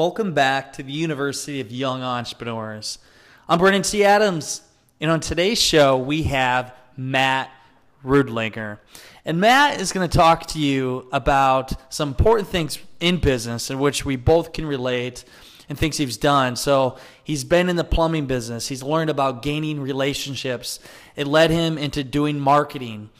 Welcome back to the University of Young Entrepreneurs. I'm Brandon T. Adams, and on today's show, we have Matt Ruedlinger. And Matt is going to talk to you about some important things in business in which we both can relate and things he's done. So he's been in the plumbing business, he's learned about gaining relationships. It led him into doing marketing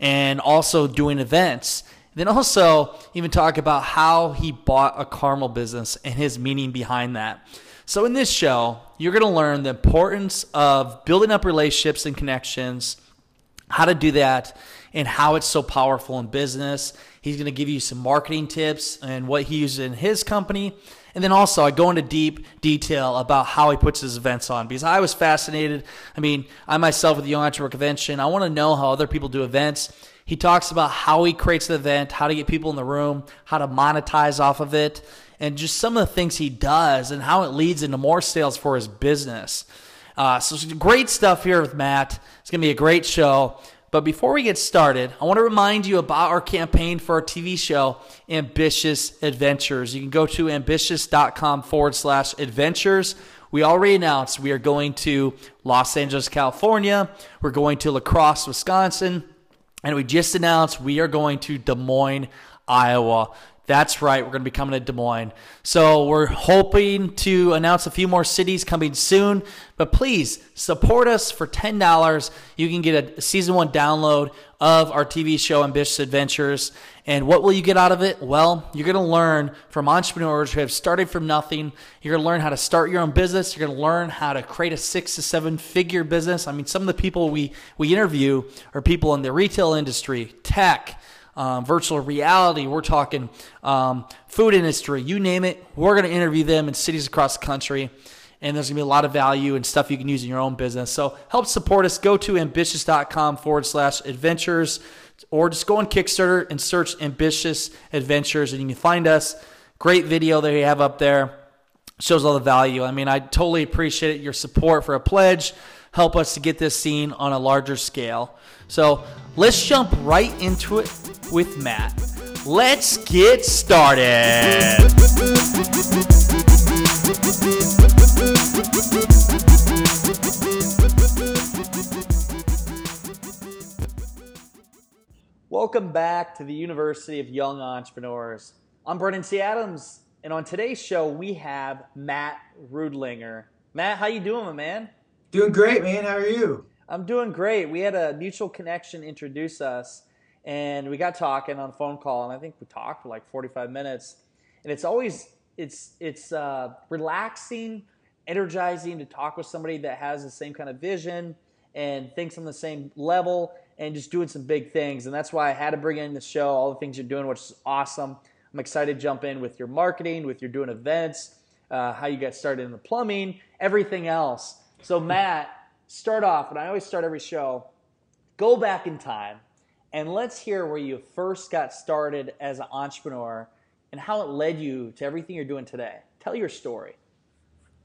and also doing events. Then also even talk about how he bought a caramel business and his meaning behind that. So in this show, you're going to learn the importance of building up relationships and connections, how to do that, and how it's so powerful in business. He's going to give you some marketing tips and what he uses in his company. And then also, I go into deep detail about how he puts his events on because I was fascinated. I mean, I myself with the Young Entrepreneur Convention, I want to know how other people do events. He talks about how he creates the event, how to get people in the room, how to monetize off of it, and just some of the things he does and how it leads into more sales for his business. Uh, so, great stuff here with Matt. It's going to be a great show. But before we get started, I want to remind you about our campaign for our TV show, Ambitious Adventures. You can go to ambitious.com forward slash adventures. We already announced we are going to Los Angeles, California. We're going to La Crosse, Wisconsin. And we just announced we are going to Des Moines, Iowa. That's right, we're going to be coming to Des Moines. So we're hoping to announce a few more cities coming soon. But please support us for $10. You can get a season one download of our TV show, Ambitious Adventures. And what will you get out of it? Well, you're going to learn from entrepreneurs who have started from nothing. You're going to learn how to start your own business. You're going to learn how to create a six to seven figure business. I mean, some of the people we, we interview are people in the retail industry, tech, um, virtual reality. We're talking um, food industry, you name it. We're going to interview them in cities across the country. And there's going to be a lot of value and stuff you can use in your own business. So help support us. Go to ambitious.com forward slash adventures or just go on Kickstarter and search Ambitious Adventures and you can find us. Great video that you have up there. Shows all the value. I mean, I totally appreciate your support for a pledge. Help us to get this seen on a larger scale. So let's jump right into it with Matt. Let's get started. Welcome back to the University of Young Entrepreneurs. I'm Brandon T. Adams, and on today's show we have Matt Ruedlinger. Matt, how you doing, my man? Doing great, man. How are you? I'm doing great. We had a mutual connection introduce us, and we got talking on a phone call, and I think we talked for like 45 minutes. And it's always it's it's uh, relaxing, energizing to talk with somebody that has the same kind of vision and thinks on the same level and just doing some big things. And that's why I had to bring in the show, all the things you're doing, which is awesome. I'm excited to jump in with your marketing, with your doing events, uh, how you got started in the plumbing, everything else. So, Matt, start off, and I always start every show, go back in time and let's hear where you first got started as an entrepreneur and how it led you to everything you're doing today. Tell your story.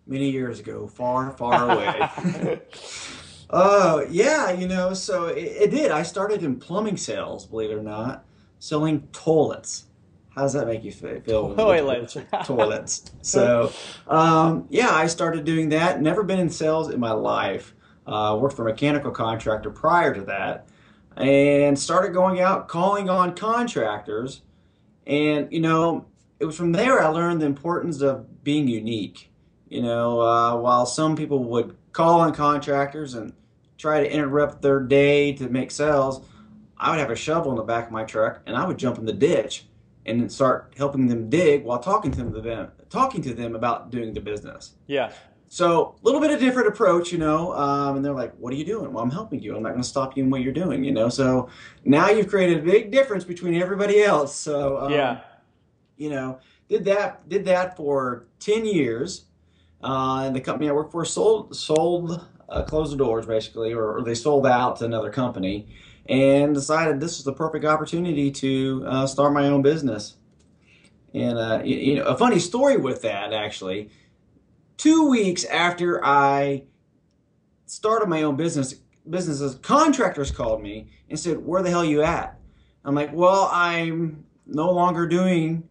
Many years ago, far, far away. Uh, yeah, you know, so it, it, did. I started in plumbing sales, believe it or not, selling toilets. How does that make you feel? Toilets. toilets. So, um, yeah, I started doing that. Never been in sales in my life. Uh, worked for a mechanical contractor prior to that, and started going out calling on contractors. And you know, it was from there I learned the importance of being unique. You know, uh, while some people would call on contractors and try to interrupt their day to make sales, I would have a shovel in the back of my truck and I would jump in the ditch and then start helping them dig while talking to them, talking to them about doing the business. Yeah. So a little bit of different approach, you know. Um, and they're like, "What are you doing?" Well, I'm helping you. I'm not going to stop you in what you're doing, you know. So now you've created a big difference between everybody else. So um, yeah, you know, did that did that for 10 years uh, and the company i worked for sold sold uh, closed the doors basically or, or, they sold out to another company and decided this was the perfect opportunity to uh, start my own business and uh, you, you know a funny story with that actually two weeks after i started my own business businesses contractors called me and said where the hell are you at i'm like well i'm no longer doing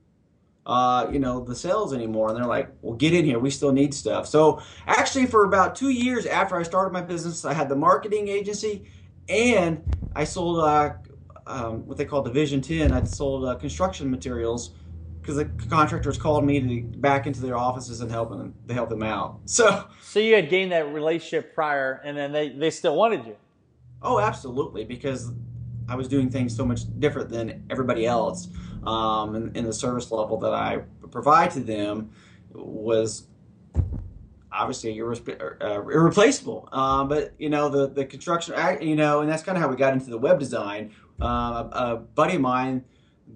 uh, you know, the sales anymore. And they're like, well, get in here. We still need stuff. So actually, for about two years after I started my business, I had the marketing agency and I sold uh, um, what they call Division 10. I sold uh, construction materials because the contractors called me to back into their offices and help them to help them out. So, so you had gained that relationship prior, and then they, they still wanted you. Oh, absolutely, because I was doing things so much different than everybody else um, and, and, the service level that I provide to them was obviously irre- uh, irreplaceable. Uh, but you know the the construction, you know, and that's kind of how we got into the web design. Uh, a, buddy of mine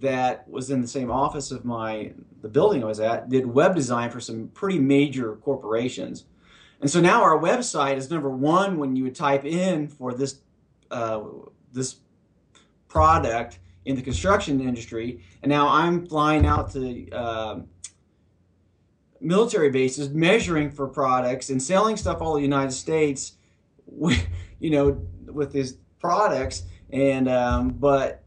that was in the same office of my the building I was at did web design for some pretty major corporations. And so now our website is number one when you would type in for this uh, this product in the construction industry, and now I'm flying out to uh, military bases, measuring for products and selling stuff all the United States, with, you know, with these products. And um, but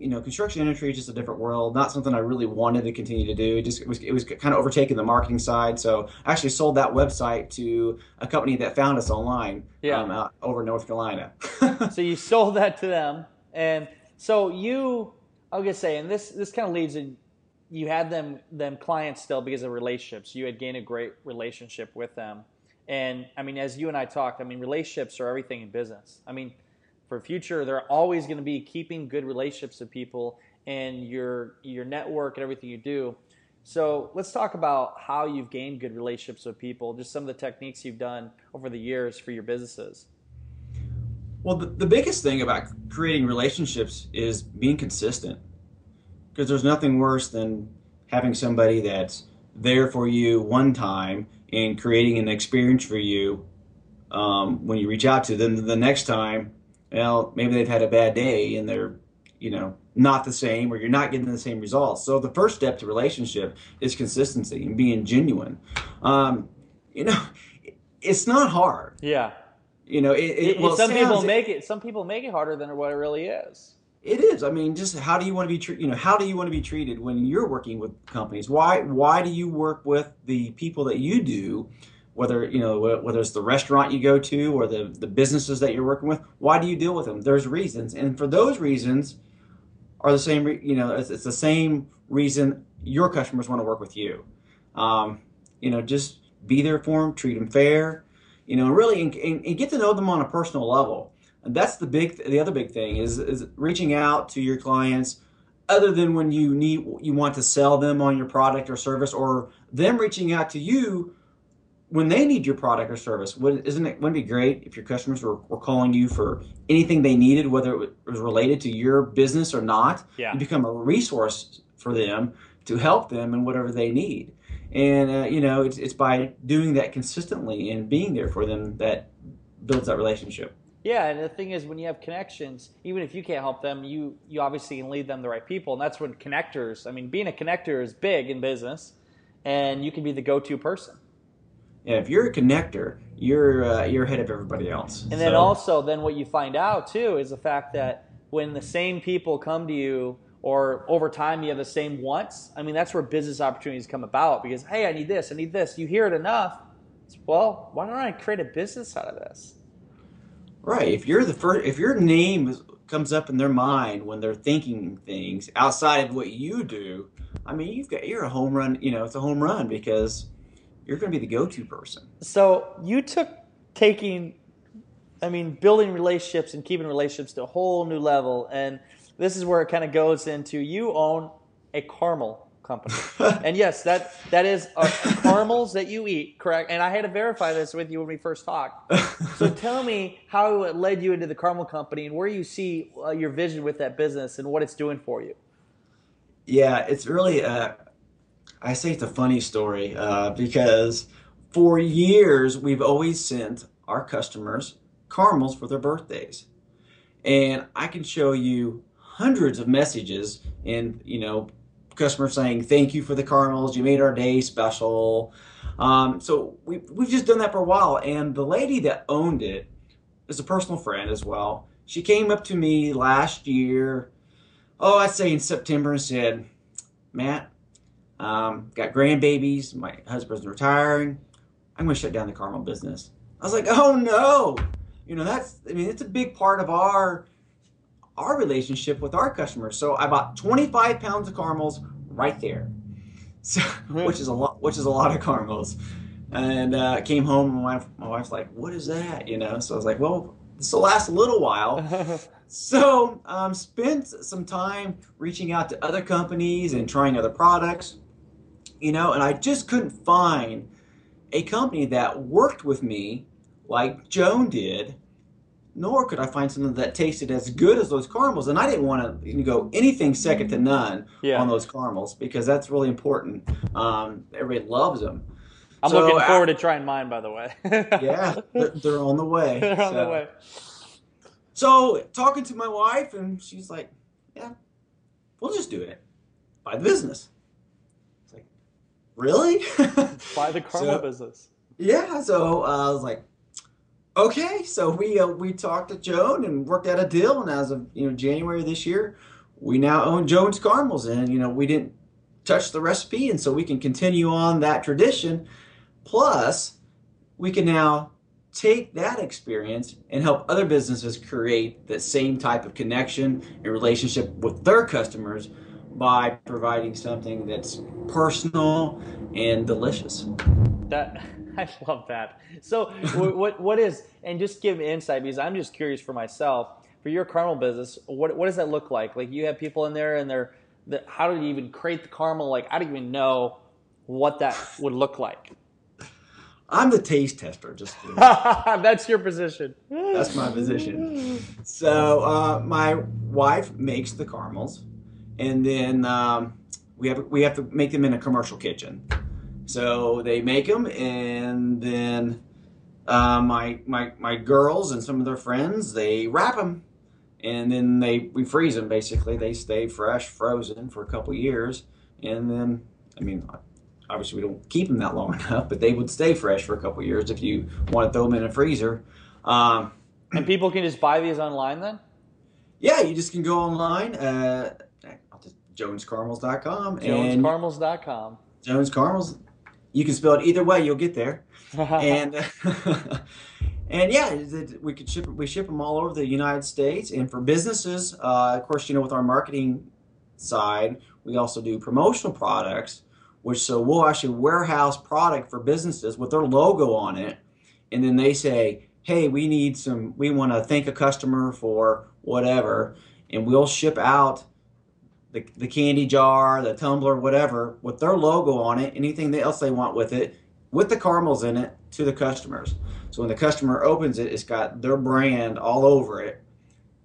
you know, construction industry is just a different world. Not something I really wanted to continue to do. It just it was it was kind of overtaking the marketing side. So I actually sold that website to a company that found us online. Yeah. Um, over North Carolina. so you sold that to them, and so you, I was gonna say, and this this kind of leads in. You had them them clients still because of relationships. You had gained a great relationship with them, and I mean, as you and I talked, I mean, relationships are everything in business. I mean, for future, they're always going to be keeping good relationships with people and your your network and everything you do. So let's talk about how you've gained good relationships with people. Just some of the techniques you've done over the years for your businesses. Well, the, the biggest thing about creating relationships is being consistent. Because there's nothing worse than having somebody that's there for you one time and creating an experience for you um, when you reach out to them the next time. Well, maybe they've had a bad day and they're, you know, not the same or you're not getting the same results. So the first step to relationship is consistency and being genuine. Um, you know, it's not hard. Yeah. You know, it, it, well, some it people make it. Some people make it harder than what it really is. It is. I mean, just how do you want to be treated? You know, how do you want to be treated when you're working with companies? Why why do you work with the people that you do? Whether you know whether it's the restaurant you go to or the the businesses that you're working with, why do you deal with them? There's reasons, and for those reasons, are the same. You know, it's, it's the same reason your customers want to work with you. Um, you know, just be there for them, treat them fair you know, really and, and, get to know them on a personal level. And that's the big, the other big thing is is reaching out to your clients, other than when you need you want to sell them on your product or service, or them reaching out to you when they need your product or service. Would, isn't it? Wouldn't it be great if your customers were, were calling you for anything they needed, whether it was related to your business or not? Yeah. You become a resource for them to help them in whatever they need and uh, you know it's, it's by doing that consistently and being there for them that builds that relationship yeah and the thing is when you have connections even if you can't help them you you obviously can lead them the right people and that's when connectors i mean being a connector is big in business and you can be the go-to person yeah if you're a connector you're uh, you're ahead of everybody else and then so. also then what you find out too is the fact that when the same people come to you or over time you have the same wants, I mean, that's where business opportunities come about because, hey, I need this, I need this. You hear it enough. well, why don't I create a business out of this? Right. If you're the first, if your name comes up in their mind when they're thinking things outside of what you do, I mean, you've got you're a home run. You know, it's a home run because you're going to be the go-to person. So you took taking, I mean, building relationships and keeping relationships to a whole new level and this is where it kind of goes into you own a caramel company. and yes, that that is uh, caramels that you eat, correct? And I had to verify this with you when we first talked. So tell me how it led you into the caramel company and where you see uh, your vision with that business and what it's doing for you. Yeah, it's really uh, I say it's a funny story uh, because for years we've always sent our customers caramels for their birthdays, and I can show you hundreds of messages and you know customers saying thank you for the caramels, you made our day special. Um, so we we've just done that for a while, and the lady that owned it is a personal friend as well. She came up to me last year, oh I'd say in September, and said, Matt, um, got grandbabies. My husband's retiring. I'm going to shut down the caramel business. I was like, oh no. You know, that's, I mean, it's a big part of our, our relationship with our customers. So I bought 25 pounds of caramels right there. So, which is a lot, which is a lot of caramels. And uh, came home and my, wife, my wife's like, what is that? You know, so I was like, well, this will last a little while. so um, spent some time reaching out to other companies and trying other products you know, and I just couldn't find a company that worked with me like Joan did, nor could I find something that tasted as good as those caramels. And I didn't want to go anything second to none yeah. on those caramels because that's really important. Um, everybody loves them. I'm so, looking forward to trying mine, by the way. yeah, they're, they're, on the way. They're on so. the way. So talking to my wife, and she's like, "Yeah, we'll just do it by the business." Really? Buy the caramel so, business. Yeah, so uh, I was like, okay. So we uh, we talked to Joan and worked out a deal, and as of you know January this year, we now own Joan's Caramels, and you know we didn't touch the recipe, and so we can continue on that tradition. Plus, we can now take that experience and help other businesses create the same type of connection and relationship with their customers by providing something that's personal and delicious. That I love that. So what what is and just give me insight because I'm just curious for myself for your caramel business. What what does that look like? Like you have people in there and they're the, how do you even create the caramel? Like I don't even know what that would look like. I'm the taste tester. Just that's your position. That's my position. So uh, my wife makes the caramels and then um, we have we have to make them in a commercial kitchen. So they make them, and then uh, my my my girls and some of their friends they wrap them, and then they we freeze them. Basically, they stay fresh, frozen for a couple years, and then I mean. Obviously, we don't keep them that long enough, but they would stay fresh for a couple years if you want to throw them in a freezer. Um, and people can just buy these online then? Yeah, you just can go online. Uh, jonescaramels.com. Jonescaramels.com. Jones Caramels. You can spell it either way, you'll get there. and and yeah, we could ship we ship them all over the United States. And for businesses, uh, of course, you know, with our marketing side, we also do promotional products, which so we'll actually warehouse product for businesses with their logo on it, and then they say, hey, we need some, we want to thank a customer for whatever, and we'll ship out the, the candy jar, the tumbler, whatever, with their logo on it, anything else they want with it, with the caramels in it to the customers. So when the customer opens it, it's got their brand all over it,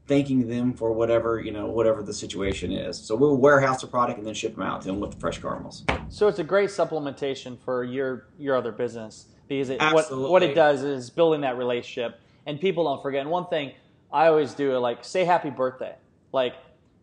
thanking them for whatever, you know, whatever the situation is. So we'll warehouse the product and then ship them out to them with the fresh caramels. So it's a great supplementation for your your other business because it, what what it does is building that relationship and people don't forget. And one thing I always do like say happy birthday. Like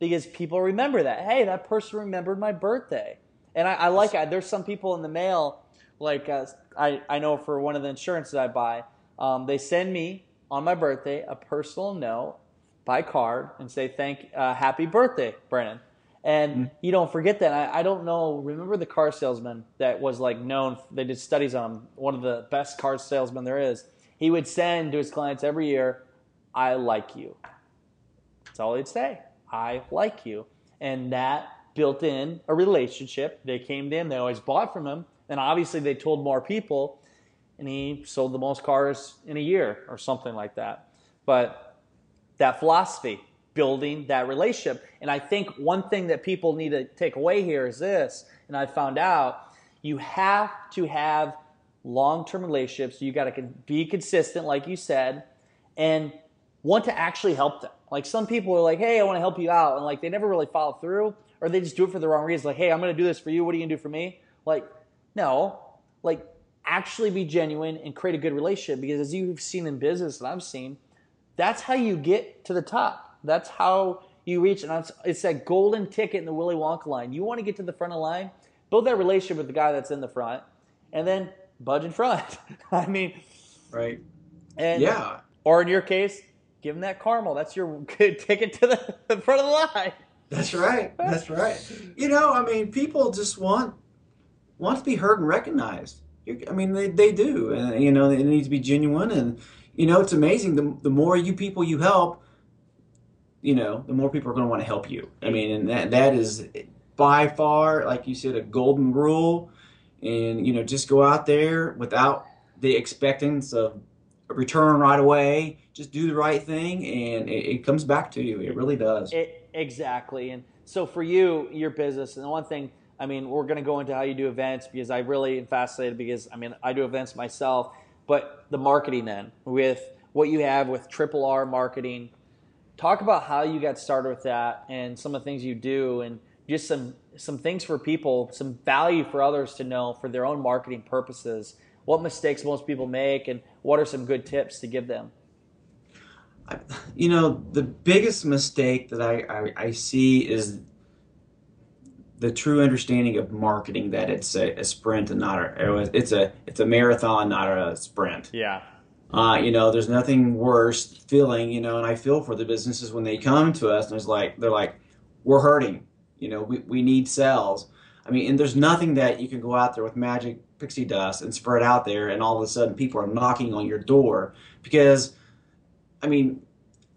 because people remember that. Hey, that person remembered my birthday. And I, I like it. There's some people in the mail, like uh, I, I know for one of the insurances that I buy, um, they send me on my birthday a personal note by card and say, thank, uh, happy birthday, Brandon. And mm-hmm. you don't forget that. I, I, don't know. Remember the car salesman that was like known? They did studies on him. One of the best car salesmen there is. He would send to his clients every year, "I like you." That's all he'd say. I like you. And that built in a relationship. They came to him, they always bought from him, and obviously they told more people, and he sold the most cars in a year or something like that. But that philosophy, building that relationship. And I think one thing that people need to take away here is this, and I found out you have to have long term relationships. You got to be consistent, like you said, and want to actually help them. Like some people are like, hey, I want to help you out. And like they never really follow through or they just do it for the wrong reasons. Like, hey, I'm going to do this for you. What are you going to do for me? Like, no, like actually be genuine and create a good relationship because as you've seen in business and I've seen, that's how you get to the top. That's how you reach, and it's, that golden ticket in the Willy Wonka line. You want to get to the front of the line, build that relationship with the guy that's in the front, and then budge in front. I mean, Right. and Yeah. or in your case, give them that caramel. That's your good ticket to the, the front of the line. That's right. That's right. You know, I mean, people just want want to be heard and recognized. You- I mean, they, they do, and you know, it needs to be genuine. And you know, it's amazing. The the more you people you help, you know, the more people are going to want to help you. I mean, and that that is by far, like you said, a golden rule. And you know, just go out there without the expectance of return right away. Just do the right thing, and it, it comes back to you. It really does. It, exactly. And so for you, your business, and the one thing, I mean, we're going to go into how you do events because I really am fascinated because, I mean, I do events myself, but the marketing then with what you have with Triple R marketing, talk about how you got started with that and some of the things you do and just some some things for people, some value for others to know for their own marketing purposes. What mistakes most people make and what are some good tips to give them? You know the biggest mistake that I, I, I see is the true understanding of marketing that it's a, a sprint and not a it's a it's a marathon not a sprint Yeah. uh, you know there's nothing worse feeling you know and i feel for the businesses when they come to us and it's like they're like we're hurting you know we, we need sales i mean and there's nothing that you can go out there with magic pixie dust and spread out there and all of a sudden people are knocking on your door. Because i mean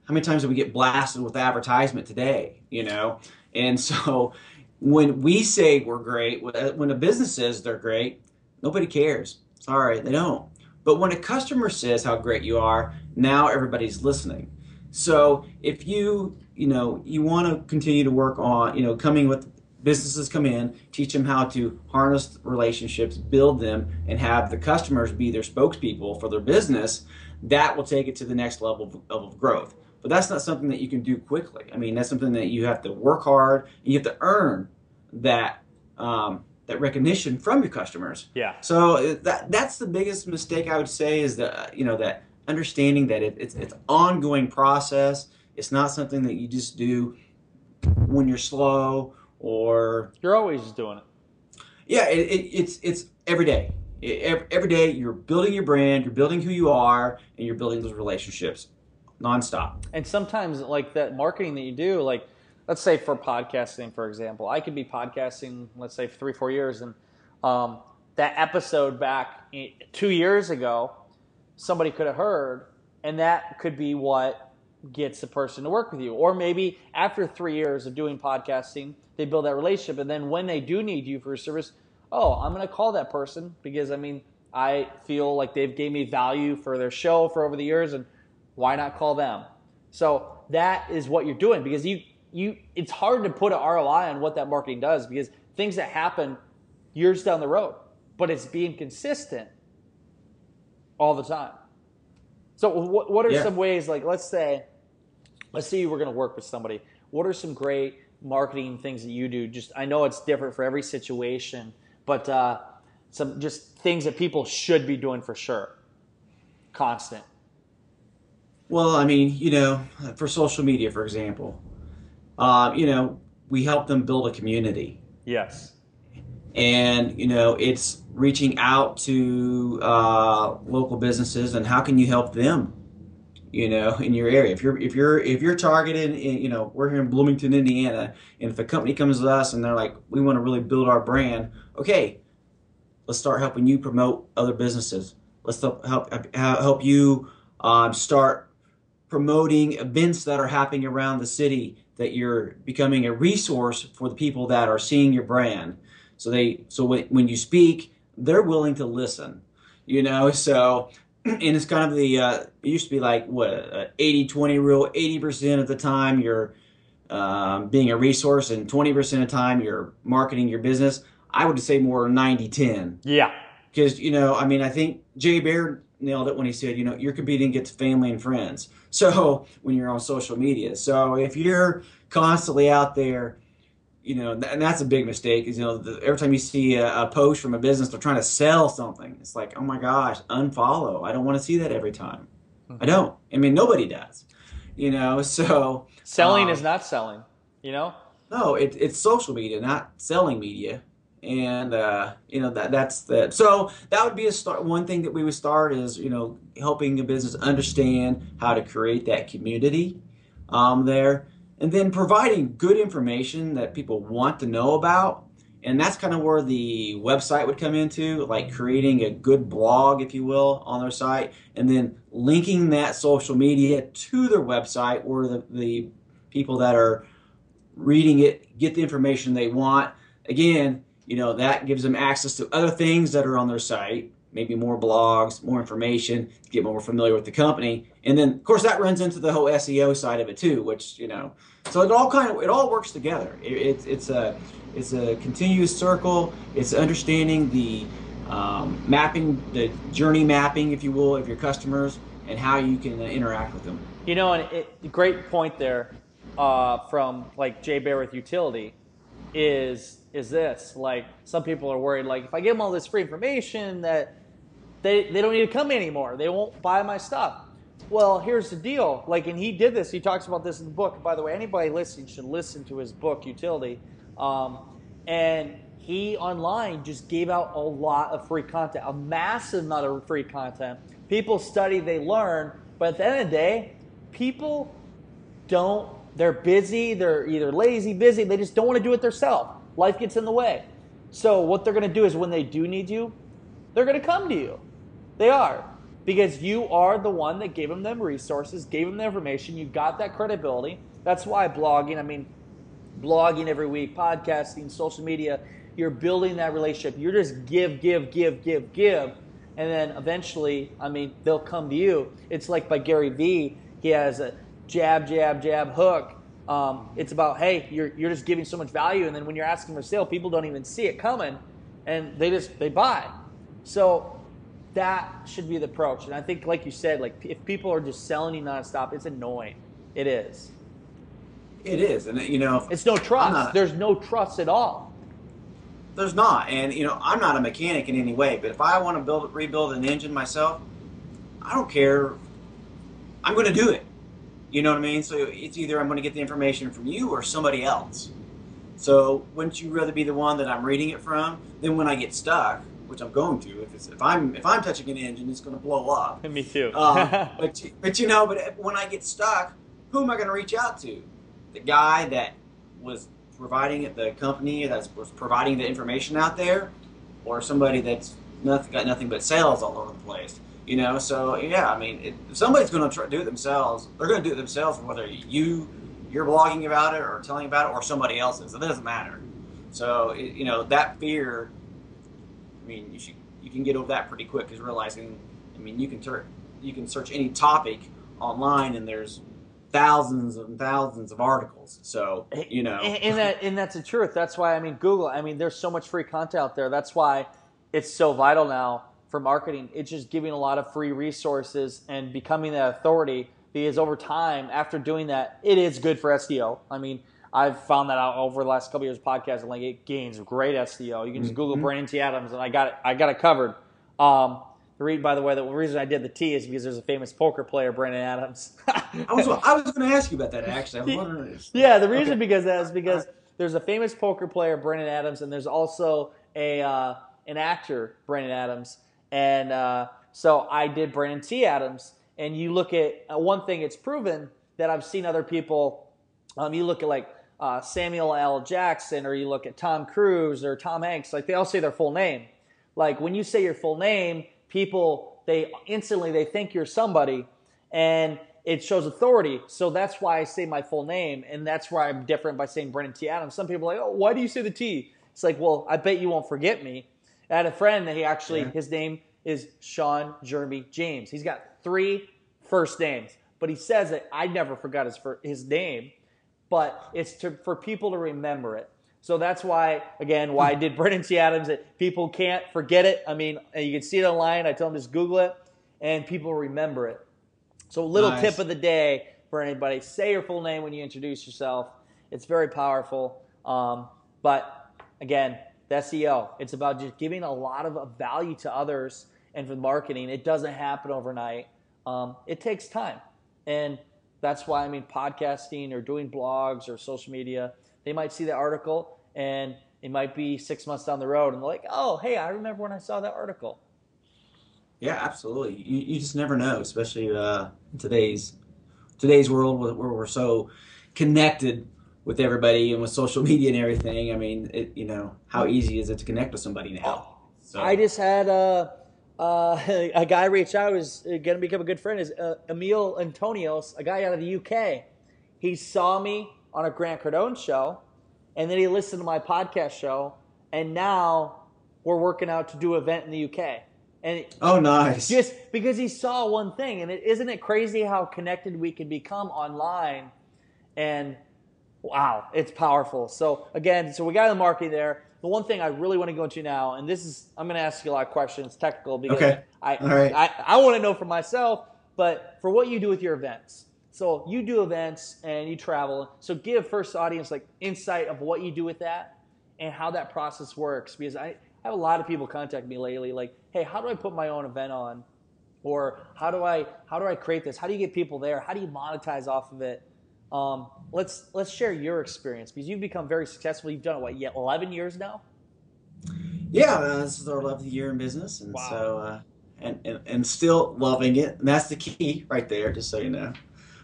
how many times do we get blasted with advertisement today you know? And so when we say we're great when a business says they're great nobody cares. Sorry they don't. But when a customer says how great you are now everybody's listening. So if you you know you want to continue to work on you know coming with businesses come in teach them how to harness relationships build them and have the customers be their spokespeople for their business that will take it to the next level of, of growth but that's not something that you can do quickly i mean that's something that you have to work hard and you have to earn that um, that recognition from your customers Yeah. so uh, that that's the biggest mistake I would say is that you know that understanding that it, it's it's ongoing process. It's not something that you just do when you're slow or You're always doing it. yeah. It, it, it's it's every day. Every, every day you're building your brand, you're building who you are, and you're building those relationships nonstop. And sometimes, like that marketing that you do, like let's say for podcasting, for example, I could be podcasting, let's say for three, four years, and um, that episode back two years ago, somebody could have heard, and that could be what gets a person to work with you. Or maybe after three years of doing podcasting, they build that relationship, and then when they do need you for a service, oh, I'm going to call that person because I mean, I feel like they've gave me value for their show for over the years, and why not call them? So that is what you're doing because you you it's hard to put an ROI on what that marketing does because things that happen years down the road, but it's being consistent all the time. So what what are Yeah. some ways like let's say let's say you were going to work with somebody. What are some great marketing things that you do? Just I know it's different for every situation, but uh, some just things that people should be doing for sure. Constant. Well, I mean, you know, for social media, for example, uh, you know, we help them build a community. Yes. and you know it's reaching out to uh, local businesses and how can you help them you know in your area. If you're if you're if you're targeted in, you know we're here in bloomington indiana and if a company comes to us and they're like we want to really build our brand okay let's start helping you promote other businesses. Let's help help, help you um, start promoting events that are happening around the city that you're becoming a resource for the people that are seeing your brand. So they so when, when you speak they're willing to listen you know? So and it's kind of the uh, it used to be like what a 80 20 rule 80% of the time you're um, being a resource and 20% of the time you're marketing your business i would say more 90 10 Yeah. because you know i mean i think Jay Baer nailed it when he said you know you're competing against family and friends. So when you're on social media. So if you're constantly out there you know, and that's a big mistake. Is you know, the, every time you see a, a, post from a business, they're trying to sell something. It's like, oh my gosh, unfollow. I don't want to see that every time. Mm-hmm. I don't. I mean, nobody does. You know, so selling um, is not selling. You know. No, it, it's social media, not selling media, and uh, you know that that's the so that would be a start. One thing that we would start is you know helping a business understand how to create that community um, there and then providing good information that people want to know about. And that's kind of where the website would come into, like creating a good blog, if you will, on their site, and then linking that social media to their website where the, the people that are reading it get the information they want. Again, you know, that gives them access to other things that are on their site maybe more blogs, more information to get more familiar with the company. And then, of course, that runs into the whole SEO side of it too, which you know, so it all kind of it all works together. It, it's it's a it's a continuous circle. It's understanding the um, mapping, the journey mapping, if you will, of your customers and how you can uh, interact with them. You know, and it, great point there uh, from like Jay Baer with utility is is this like some people are worried like if I give them all this free information that they, they don't need to come anymore. They won't buy my stuff. Well, here's the deal. Like, and he did this. He talks about this in the book. By the way, anybody listening should listen to his book, Utility. Um, and he online just gave out a lot of free content, a massive amount of free content. People study, they learn, but at the end of the day, people don't. They're busy. They're either lazy, busy. They just don't want to do it themselves. Life gets in the way. So what they're going to do is when they do need you, they're going to come to you. They are. Because you are the one that gave them them resources, gave them the information, you got that credibility. That's why blogging, I mean, blogging every week, podcasting, social media, you're building that relationship. You're just give, give, give, give, give. And then eventually, I mean, they'll come to you. It's like by Gary Vee, he has a jab, jab, jab, hook. Um, it's about, hey, you're, you're just giving so much value. And then when you're asking for sale, people don't even see it coming and they just, they buy. So that should be the approach. And I think, like you said, like if people are just selling you nonstop, it's annoying. It is. It is, and you know, it's no trust. Not, there's no trust at all. There's not, and you know, I'm not a mechanic in any way. But if I want to build, rebuild an engine myself, I don't care. I'm going to do it. You know what I mean? So it's either I'm going to get the information from you or somebody else. So wouldn't you rather be the one that I'm reading it from? Then when I get stuck, which I'm going to. If, it's, if I'm if I'm touching an engine, it's going to blow up. Me too. um, but but you know, but when I get stuck, who am I going to reach out to? The guy that was providing it, the company that was providing the information out there, or somebody that's nothing, got nothing but sales all over the place. You know, so yeah, I mean, it, if somebody's going to do it themselves, they're going to do it themselves, whether you you're blogging about it or telling about it, or somebody else is. It doesn't matter. So you know that fear I mean, you should you can get over that pretty quick because realizing, I mean, you can tur- you can search any topic online and there's thousands and thousands of articles. So you know, and, and that and that's the truth. That's why I mean, Google. I mean, there's so much free content out there. That's why it's so vital now for marketing. It's just giving a lot of free resources and becoming that authority. Because over time, after doing that, it is good for SEO. I mean, I've found that out over the last couple years of podcasting. Like it gains great SEO. You can just mm-hmm. Google Brandon T. Adams, and I got it. I got it covered. Um, the reason, by the way, the reason I did the T is because there's a famous poker player, Brandon Adams. I was I was going to ask you about that actually. I was wondering. Yeah, the reason okay. because that is because there's a famous poker player, Brandon Adams, and there's also a uh, an actor, Brandon Adams, and uh, so I did Brandon T. Adams. And you look at uh, one thing; it's proven that I've seen other people. Um, you look at like uh, Samuel L. Jackson, or you look at Tom Cruise or Tom Hanks, like they all say their full name. Like when you say your full name, people they instantly they think you're somebody, and it shows authority. So that's why I say my full name, and that's why I'm different by saying Brandon T. Adams. Some people are like, oh, why do you say the T? It's like, well, I bet you won't forget me. I had a friend that he actually yeah. his name is Sean Jeremy James. He's got three first names, but he says that I never forgot his his name but it's to, for people to remember it. So that's why, again, why I did Brandon T. Adams. That people can't forget it. I mean, you can see it online. I tell them just Google it, and people remember it. So, a little nice. tip of the day for anybody: say your full name when you introduce yourself. It's very powerful. Um, but again, the SEO, it's about just giving a lot of value to others and for marketing. It doesn't happen overnight. Um, it takes time. And that's why I mean podcasting or doing blogs or social media, they might see the article and it might be six months down the road and they're like, oh, hey, I remember when I saw that article. Yeah, absolutely. You, you just never know, especially uh, in today's today's world where we're so connected with everybody and with social media and everything. I mean, it, you know, how easy is it to connect with somebody now? So. I just had a, uh, a guy reached out who's going to become a good friend. Is uh, Emil Antonios, a guy out of the UK. He saw me on a Grant Cardone show, and then he listened to my podcast show, and now we're working out to do an event in the UK. And oh, nice! Just because he saw one thing, and is not it crazy how connected we can become online? And wow, it's powerful. So again, so we got the marketing there. The one thing I really want to go into now, and this is I'm going to ask you a lot of questions, technical, because okay. I, right. I I want to know for myself, but for what you do with your events. So you do events and you travel. So give first audience like insight of what you do with that and how that process works because I have a lot of people contact me lately like hey, how do I put my own event on? Or how do I how do I create this? How do you get people there? How do you monetize off of it? Um, let's let's share your experience because you've become very successful. You've done it what, yet eleven years now? Yeah, uh, this is our eleventh year in business, and wow. so uh, and, and and still loving it. And that's the key right there, just so you know.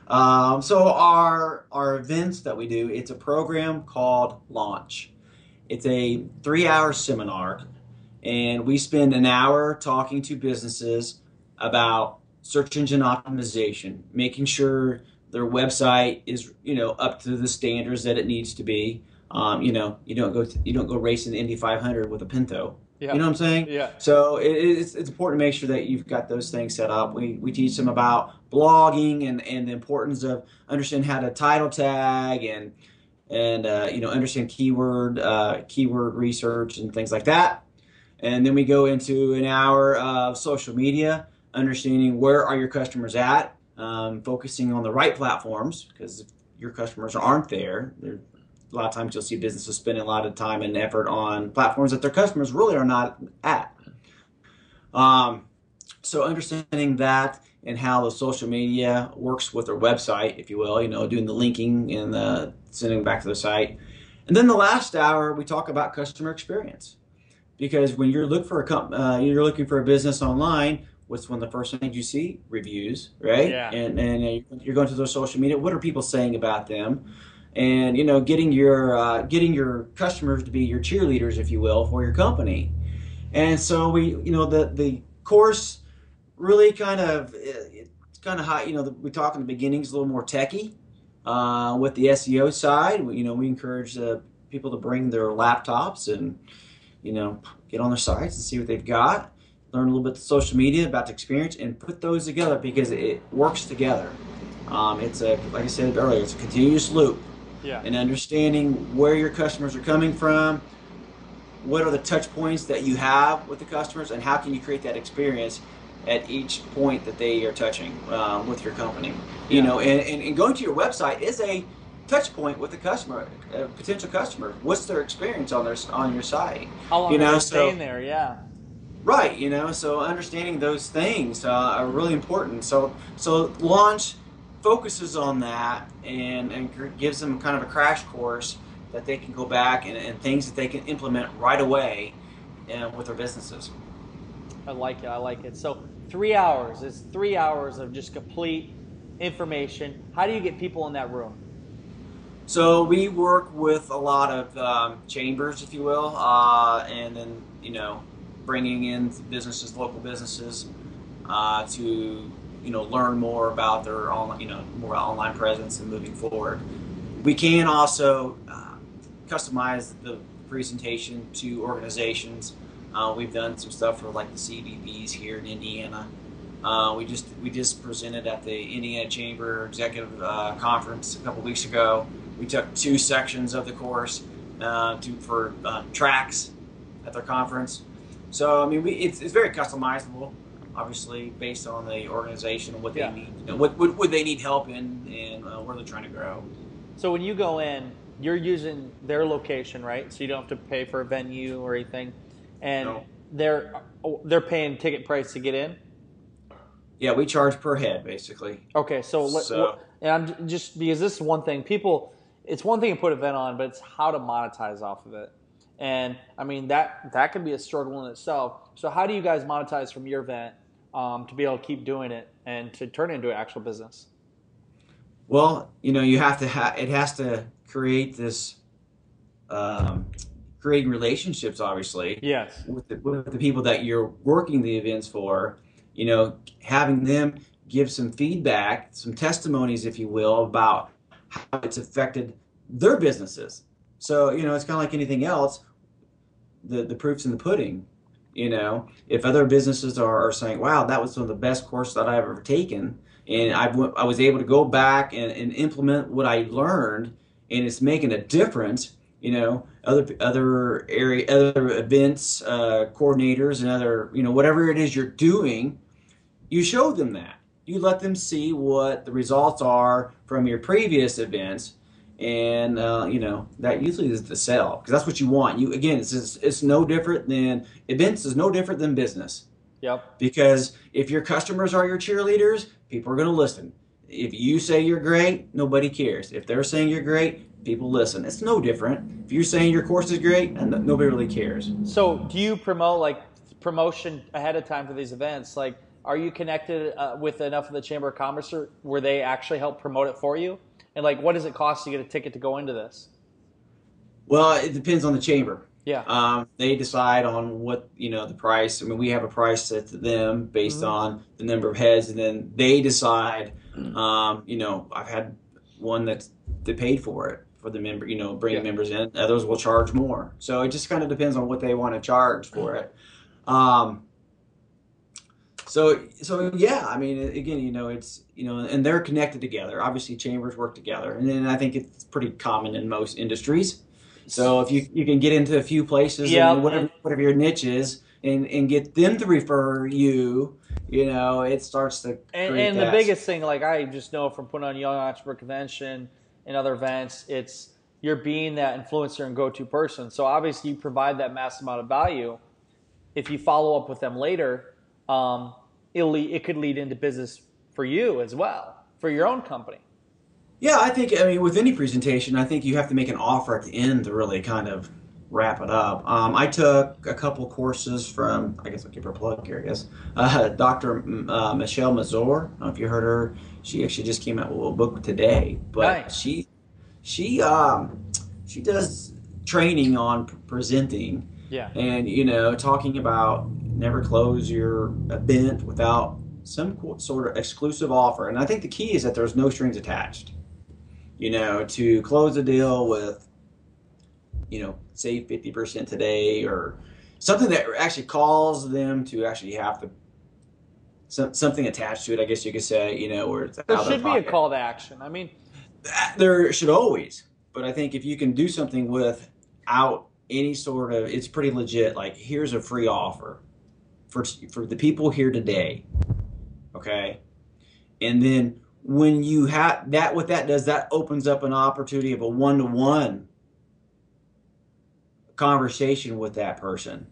Um, so our our events that we do, it's a program called Launch. It's a three-hour seminar and we spend an hour talking to businesses about search engine optimization, making sure their website is you know up to the standards that it needs to be. Um, you know, you don't go to, you don't go racing the Indy 500 with a Pinto. Yeah. You know what I'm saying? Yeah. So it, it's, it's important to make sure that you've got those things set up. We, we teach them about blogging and, and the importance of understanding how to title tag and and uh, you know understand keyword uh, keyword research and things like that. And then we go into an hour of social media, understanding where are your customers at, um, focusing on the right platforms, because if your customers aren't there, a lot of times you'll see businesses spending a lot of time and effort on platforms that their customers really are not at. Um, so understanding that and how the social media works with their website, if you will, you know, doing the linking and the sending back to the site. And then the last hour, we talk about customer experience because when you're looking for a comp, uh, you're looking for a business online. What's one of the first things you see? Reviews, right? Yeah. And and you're going to their social media. What are people saying about them? And you know, getting your uh, getting your customers to be your cheerleaders, if you will, for your company. And so we, you know, the the course really kind of it's kind of high. You know, the, we talk in the beginnings a little more techy uh, with the SEO side. We, you know, we encourage uh, people to bring their laptops and you know, get on their sites and see what they've got, learn a little bit of social media about the experience, and put those together because it works together. Um, it's a, like I said earlier, it's a continuous loop. Yeah. And understanding where your customers are coming from, what are the touch points that you have with the customers, and how can you create that experience at each point that they are touching um, with your company. You yeah. know, and, and, and going to your website is a touch point with the customer, a potential customer. What's their experience on their on your site? How long you know, are they so, staying there? Yeah. Right, you know, so understanding those things uh, are really important. So, so launch focuses on that and, and gives them kind of a crash course that they can go back and, and things that they can implement right away uh, with their businesses. I like it. I like it. So three hours is three hours of just complete information. How do you get people in that room? So we work with a lot of um, chambers, if you will, uh, and then you know bringing in businesses, local businesses, uh, to you know learn more about their online, you know, more online presence and moving forward. We can also uh, customize the presentation to organizations. Uh, we've done some stuff for like the CVBs here in Indiana. Uh, we just we just presented at the Indiana Chamber Executive uh, Conference a couple weeks ago. We took two sections of the course uh, to, for tracks at their conference. So I mean, we, it's, it's very customizable, obviously based on the organization and what they yeah. need. You know, what, what, what they need help in, and uh, where they're trying to grow. So when you go in, you're using their location, right? So you don't have to pay for a venue or anything, and No. they're they're paying ticket price to get in. Yeah, we charge per head basically. Okay, so, let, So- and I'm just because this is one thing people. It's one thing to put an event on, but it's how to monetize off of it. And I mean that that can be a struggle in itself. So how do you guys monetize from your event um, to be able to keep doing it and to turn it into an actual business? Well, you know, you have to have it has to create this um, creating relationships, obviously. Yes. with the, with the people that you're working the events for, you know, having them give some feedback, some testimonies, if you will, about how it's affected their businesses. So, you know, it's kind of like anything else. The the proof's in the pudding. You know, if other businesses are, are saying, "Wow, that was one of the best courses that I've ever taken," and I I was able to go back and, and implement what I learned, and it's making a difference. You know, other other area, other events, uh, coordinators, and other you know whatever it is you're doing, you show them that. You let them see what the results are from your previous events, and uh, you know that usually is the sell because that's what you want. You again, it's it's, it's no different than events is no different than business Yep. because if your customers are your cheerleaders, people are going to listen. If you say you're great, nobody cares. If they're saying you're great, people listen. It's no different. If you're saying your course is great, and nobody really cares. So do you promote like promotion ahead of time for these events? Like, are you connected uh, with enough of the Chamber of Commerce or, where they actually help promote it for you? And like, what does it cost to get a ticket to go into this? Well, it depends on the chamber. Yeah. Um, they decide on what you know the price. I mean, we have a price set to them based Mhm. on the number of heads, and then they decide. Um, you know, I've had one that's they paid for it for the member. You know, bringing Yeah. members in. Others will charge more. So it just kind of depends on what they want to charge for it. Um, so so yeah, I mean, again, you know, it's you know, and they're connected together. Obviously, chambers work together, and then I think it's pretty common in most industries. So if you you can get into a few places, Yeah, and whatever whatever your niche is, and and get them to refer you, you know, it starts to And, and the biggest thing, like I just know from putting on Young Entrepreneur Convention and other events, it's you're being that influencer and go-to person. So obviously, you provide that massive amount of value. If you follow up with them later, um, it'll lead, it could lead into business for you as well for your own company. Yeah, I think I mean with any presentation, I think you have to make an offer at the end to really kind of wrap it up. Um, I took a couple courses from I guess I'll give her a plug here. I guess uh, Dr. M- Uh, Michelle Mazur. I don't know if you heard her. She actually just came out with a book today, but Nice. she she um, she does training on presenting Yeah. and you know talking about never close your event without some sort of exclusive offer. And i think the key is that there's no strings attached you know to close a deal with you know save 50% today or something that actually calls them to actually have to some, something attached to it i guess you could say you know where it's There should be a call to action. I mean, there should always. But i think if you can do something without any sort of it's pretty legit like here's a free offer for for the people here today okay? And then when you have that what that does that opens up an opportunity of a one-to-one conversation with that person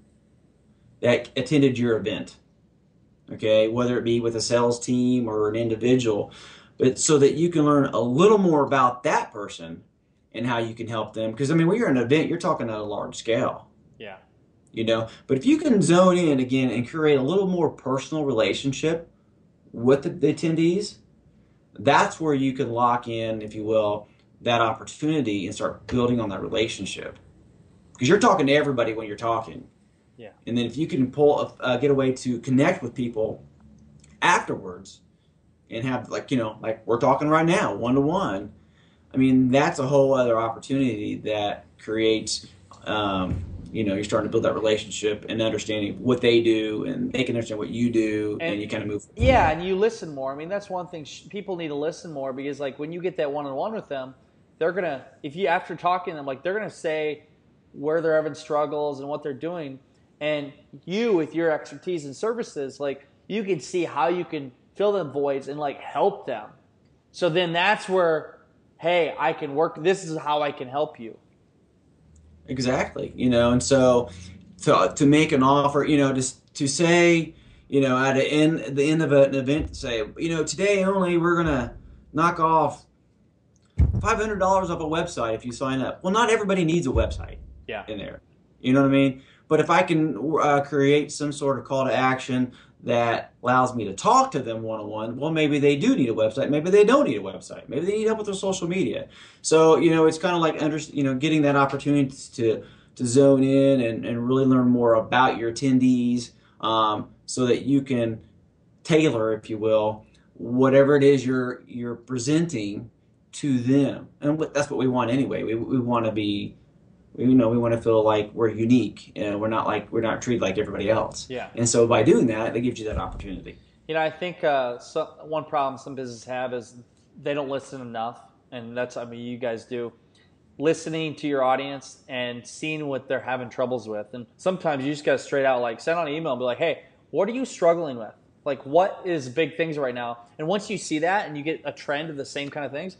that attended your event okay? Whether it be with a sales team or an individual but so that you can learn a little more about that person and how you can help them. Because i mean when you're an event you're talking at a large scale. Yeah. You know? But if you can zone in again and create a little more personal relationship with the, the attendees that's where you can lock in if you will that opportunity and start building on that relationship. Because you're talking to everybody when you're talking. Yeah. and then if you can pull a, uh, get a way to connect with people afterwards and have like you know like we're talking right now one to one i mean that's a whole other opportunity that creates um, you know you're starting to build that relationship and understanding what they do and they can understand what you do and, And- you kind of move Yeah, and you listen more. I mean, that's one thing. Sh- people need to listen more because, like, when you get that one-on-one with them, they're gonna. If you after talking to them, like, they're gonna say where they're having struggles and what they're doing, and you, with your expertise and services, like, you can see how you can fill them voids and like help them. So then that's where hey, I can work. This is how I can help you. Exactly. You know, and so to to make an offer, you know, just to say, you know, at the end the end of an event, say, you know, today only we're gonna knock off five hundred dollars off a website if you sign up. Well, not everybody needs a website. Yeah. In there, you know what I mean. But if I can uh, create some sort of call to action that allows me to talk to them one on one, well, maybe they do need a website. Maybe they don't need a website. Maybe they need help with their social media. So you know, it's kind of like under, you know getting that opportunity to to zone in and, and really learn more about your attendees, um, so that you can tailor, if you will, whatever it is you're you're presenting to them. And that's what we want anyway. We we want to be you know we want to feel like we're unique and we're not like we're not treated like everybody else. Yeah. And so by doing that it gives you that opportunity. You know i think uh, so, one problem some businesses have is they don't listen enough and that's i mean you guys do. Listening to your audience and seeing what they're having troubles with and sometimes you just got to straight out like send on an email and be like hey what are you struggling with? Like what is big things right now? And once you see that and you get a trend of the same kind of things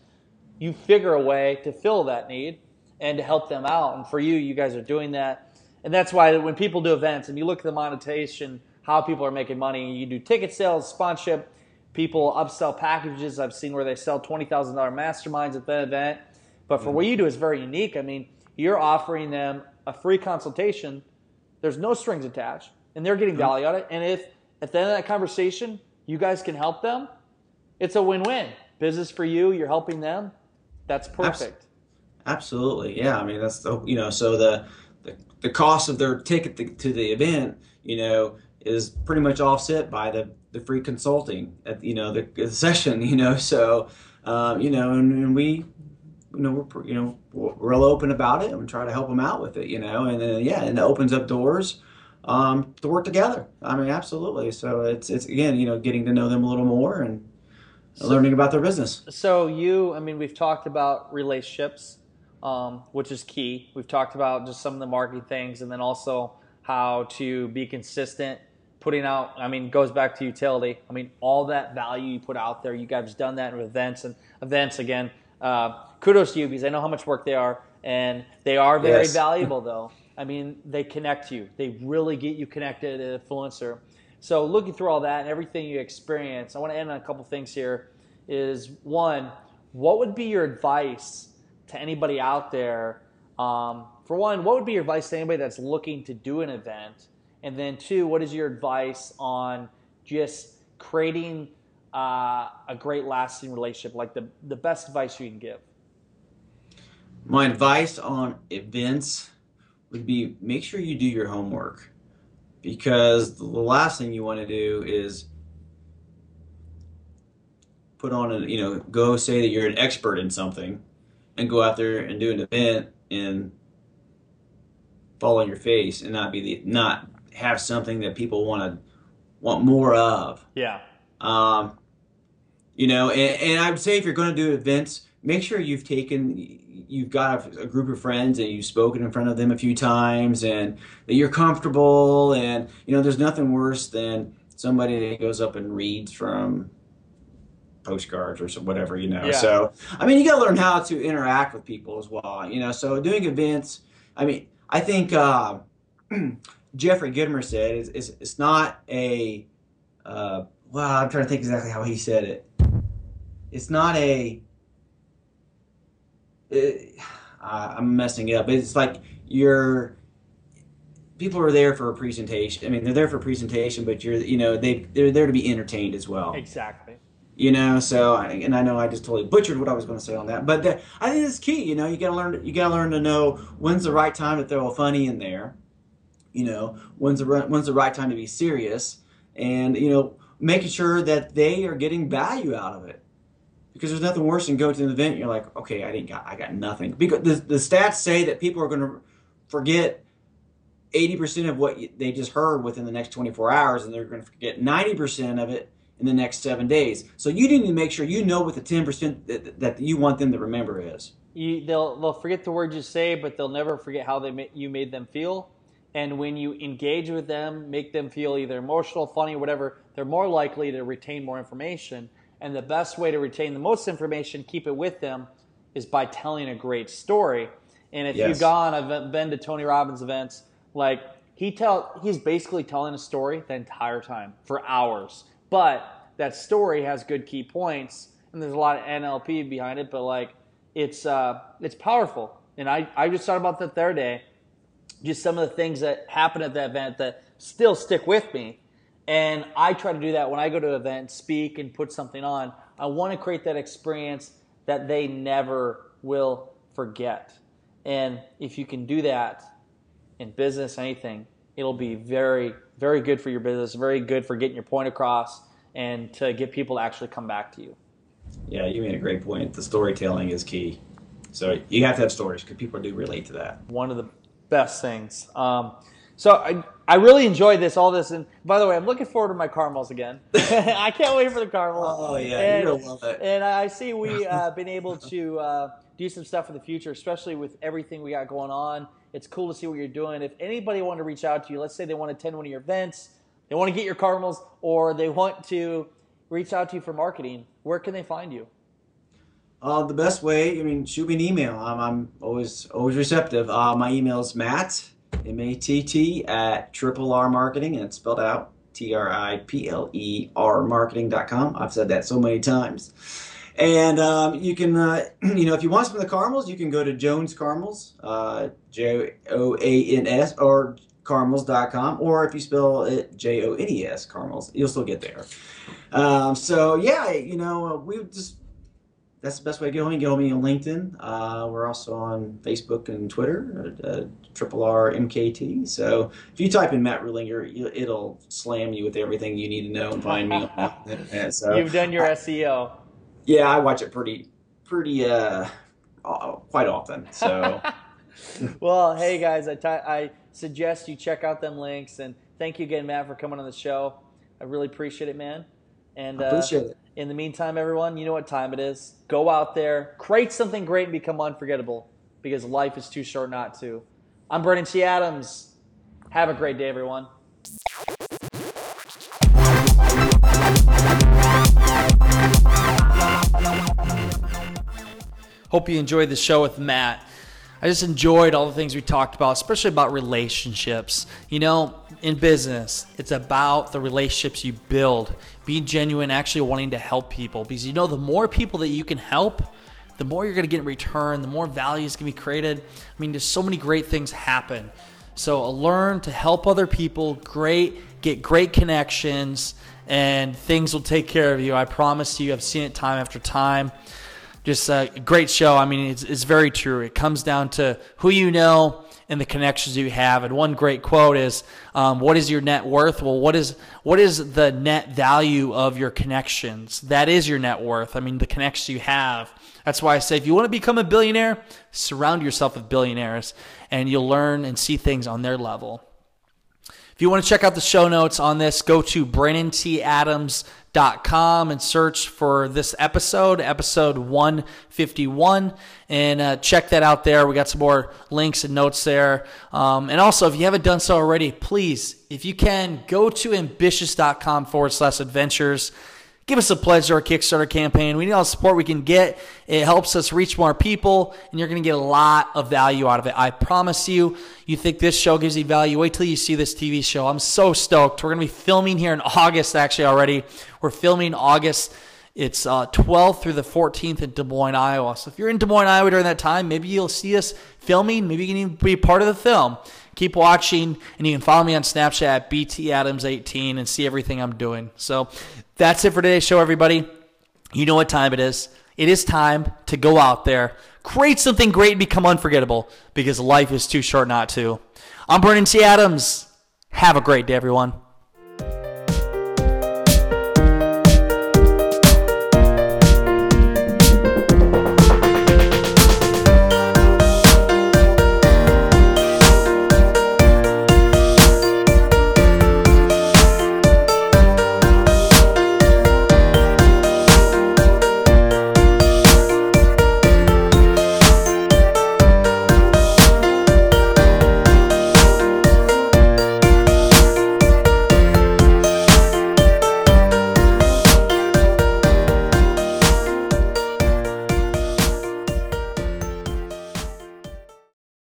you figure a way to fill that need and to help them out. And for you, you guys are doing that. And that's why when people do events and you look at the monetization, how people are making money, you do ticket sales, sponsorship, people upsell packages. I've seen where they sell $20,000 masterminds at the event. But for what you do is very unique. I mean, you're offering them a free consultation. There's no strings attached, and they're getting mm-hmm. value out of it. And if at the end of that conversation, you guys can help them, it's a win-win. Business for you, you're helping them. That's perfect. Absolutely, yeah. I mean, that's the you know, so the the, the cost of their ticket to, to the event, you know, is pretty much offset by the the free consulting at you know the, the session, you know. So, um, you know, and, and we you know we're you know we're real open about it and we try to help them out with it you know and then yeah and it opens up doors um, to work together i mean absolutely so it's it's again you know getting to know them a little more and so, learning about their business so you i mean we've talked about relationships um, which is key. We've talked about just some of the marketing things, and then also how to be consistent. Putting out, I mean, goes back to utility. I mean, all that value you put out there, you guys done that with events and events again. Uh, kudos to you because I know how much work they are, and they are very yes. valuable. Though, I mean, they connect you. They really get you connected to influencer. So, looking through all that and everything you experience, I want to end on a couple things here. Is one, what would be your advice to anybody out there, um, for one, what would be your advice to anybody that's looking to do an event? And then two, what is your advice on just creating uh, a great lasting relationship, like the, the best advice you can give? My advice on events would be make sure you do your homework because the last thing you want to do is put on a you know go say that you're an expert in something and go out there and do an event and fall on your face and not be the not have something that people want to want more of. Yeah. Um, you know, and, and I would say if you're going to do events, make sure you've taken you've got a, a, group of friends and you've spoken in front of them a few times and that you're comfortable and you know there's nothing worse than somebody that goes up and reads from postcards or whatever, you know. Yeah. So, I mean, you got to learn how to interact with people as well, you know. So, doing events, I mean, I think uh, Jeffrey Gitomer said it's, it's, it's not a, uh, well, I'm trying to think exactly how he said it. It's not a, it, I'm messing it up. It's like you're, people are there for a presentation. I mean, they're there for a presentation, but you're, you know, they they're there to be entertained as well. Exactly you know so and i know i just totally butchered what i was going to say on that but the, i think it's key you know you got to learn you got to learn to know when's the right time to throw a funny in there you know when's the when's the right time to be serious and you know making sure that they are getting value out of it. Because there's nothing worse than going to an event and you're like okay i didn't got i got nothing. Because the, the stats say that people are going to forget 80% of what they just heard within the next 24 hours and they're going to forget 90% of it in the next seven days. So you need to make sure you know what the 10% that, that you want them to remember is. You, they'll, they'll forget the words you say, but they'll never forget how they ma- you made them feel. And when you engage with them, make them feel either emotional, funny, whatever, they're more likely to retain more information. And the best way to retain the most information, keep it with them, is by telling a great story. And if Yes. you've gone, I've been to Tony Robbins events, like he tell he's basically telling a story the entire time for hours. But that story has good key points and there's a lot of NLP behind it, but like it's uh it's powerful. And I, I just thought about the other day just some of the things that happened at that event that still stick with me. And I try to do that when I go to an event, speak and put something on. I want to create that experience that they never will forget. And if you can do that in business, anything, it'll be very, very good for your business, very good for getting your point across and to get people to actually come back to you. Yeah, you made a great point. The storytelling is key. So you have to have stories because people do relate to that. one of the best things. Um, so I, I really enjoyed this, all this, and by the way, I'm looking forward to my caramels again. I can't wait for the caramels. Oh, yeah, and, you're love it. And I see we uh, been able to uh, do some stuff in the future, especially with everything we got going on. It's cool to see what you're doing. If anybody wanted to reach out to you, let's say they want to attend one of your events, they want to get your caramels, or they want to reach out to you for marketing, where can they find you? Uh, the best way, I mean, shoot me an email. I'm, I'm always always receptive. Uh, my email is Matt M A T T at Triple R Marketing, and it's spelled out T R I P L E R Marketing.com. I've said that so many times. And um, you can, uh, you know, if you want some of the caramels, you can go to Jones Caramels, uh, J O A N S, or caramels.com, or if you spell it J O N E S, caramels, you'll still get there. Um, so, yeah, you know, uh, we just that's the best way to get hold of me. Get hold of me on LinkedIn. Uh, we're also on Facebook and Twitter, uh, Triple R MKT. So if you type in Matt Ruedlinger, you, it'll slam you with everything you need to know and find me on. So You've done your I- SEO. Yeah, I watch it pretty, pretty, uh, quite often. So well, hey guys, I I suggest you check out them links and thank you again, Matt, for coming on the show. I really appreciate it, man. And uh, appreciate it. in the meantime, everyone, you know what time it is. Go out there, create something great, and become unforgettable because life is too short not to. I'm Brandon T. Adams. Have a great day, everyone. Hope you enjoyed the show with Matt. I just enjoyed all the things we talked about, especially about relationships. You know, in business, it's about the relationships you build, being genuine, actually wanting to help people. Because you know, the more people that you can help, the more you're going to get in return, the more value is going to be created. I mean, there's so many great things happen. So uh, learn to help other people, great, get great connections, and things will take care of you. I promise you. I've seen it time after time just a great show. I mean, it's, it's very true. It comes down to who you know and the connections you have. And one great quote is, um, "What is your net worth?" Well, what is what is the net value of your connections? That is your net worth. I mean, the connections you have. That's why I say, if you want to become a billionaire, surround yourself with billionaires, and you'll learn and see things on their level. If you want to check out the show notes on this, go to brandontadams.com and search for this episode, episode 151, and uh, check that out there. We got some more links and notes there. Um, and also, if you haven't done so already, please, if you can, go to ambitious.com forward slash adventures give us a pledge to our Kickstarter campaign. We need all the support we can get. It helps us reach more people, and you're going to get a lot of value out of it. I promise you. You think this show gives you value? Wait till you see this TV show. I'm so stoked. We're going to be filming here in August, actually, already. We're filming August. It's uh, 12th through the 14th in Des Moines, Iowa. So if you're in Des Moines, Iowa during that time, maybe you'll see us filming. Maybe you can even be part of the film. Keep watching, and you can follow me on Snapchat at BTAdams18 and see everything I'm doing. So that's it for today's show, everybody. You know what time it is. It is time to go out there, create something great, and become unforgettable because life is too short not to. I'm Brandon T. Adams. Have a great day, everyone.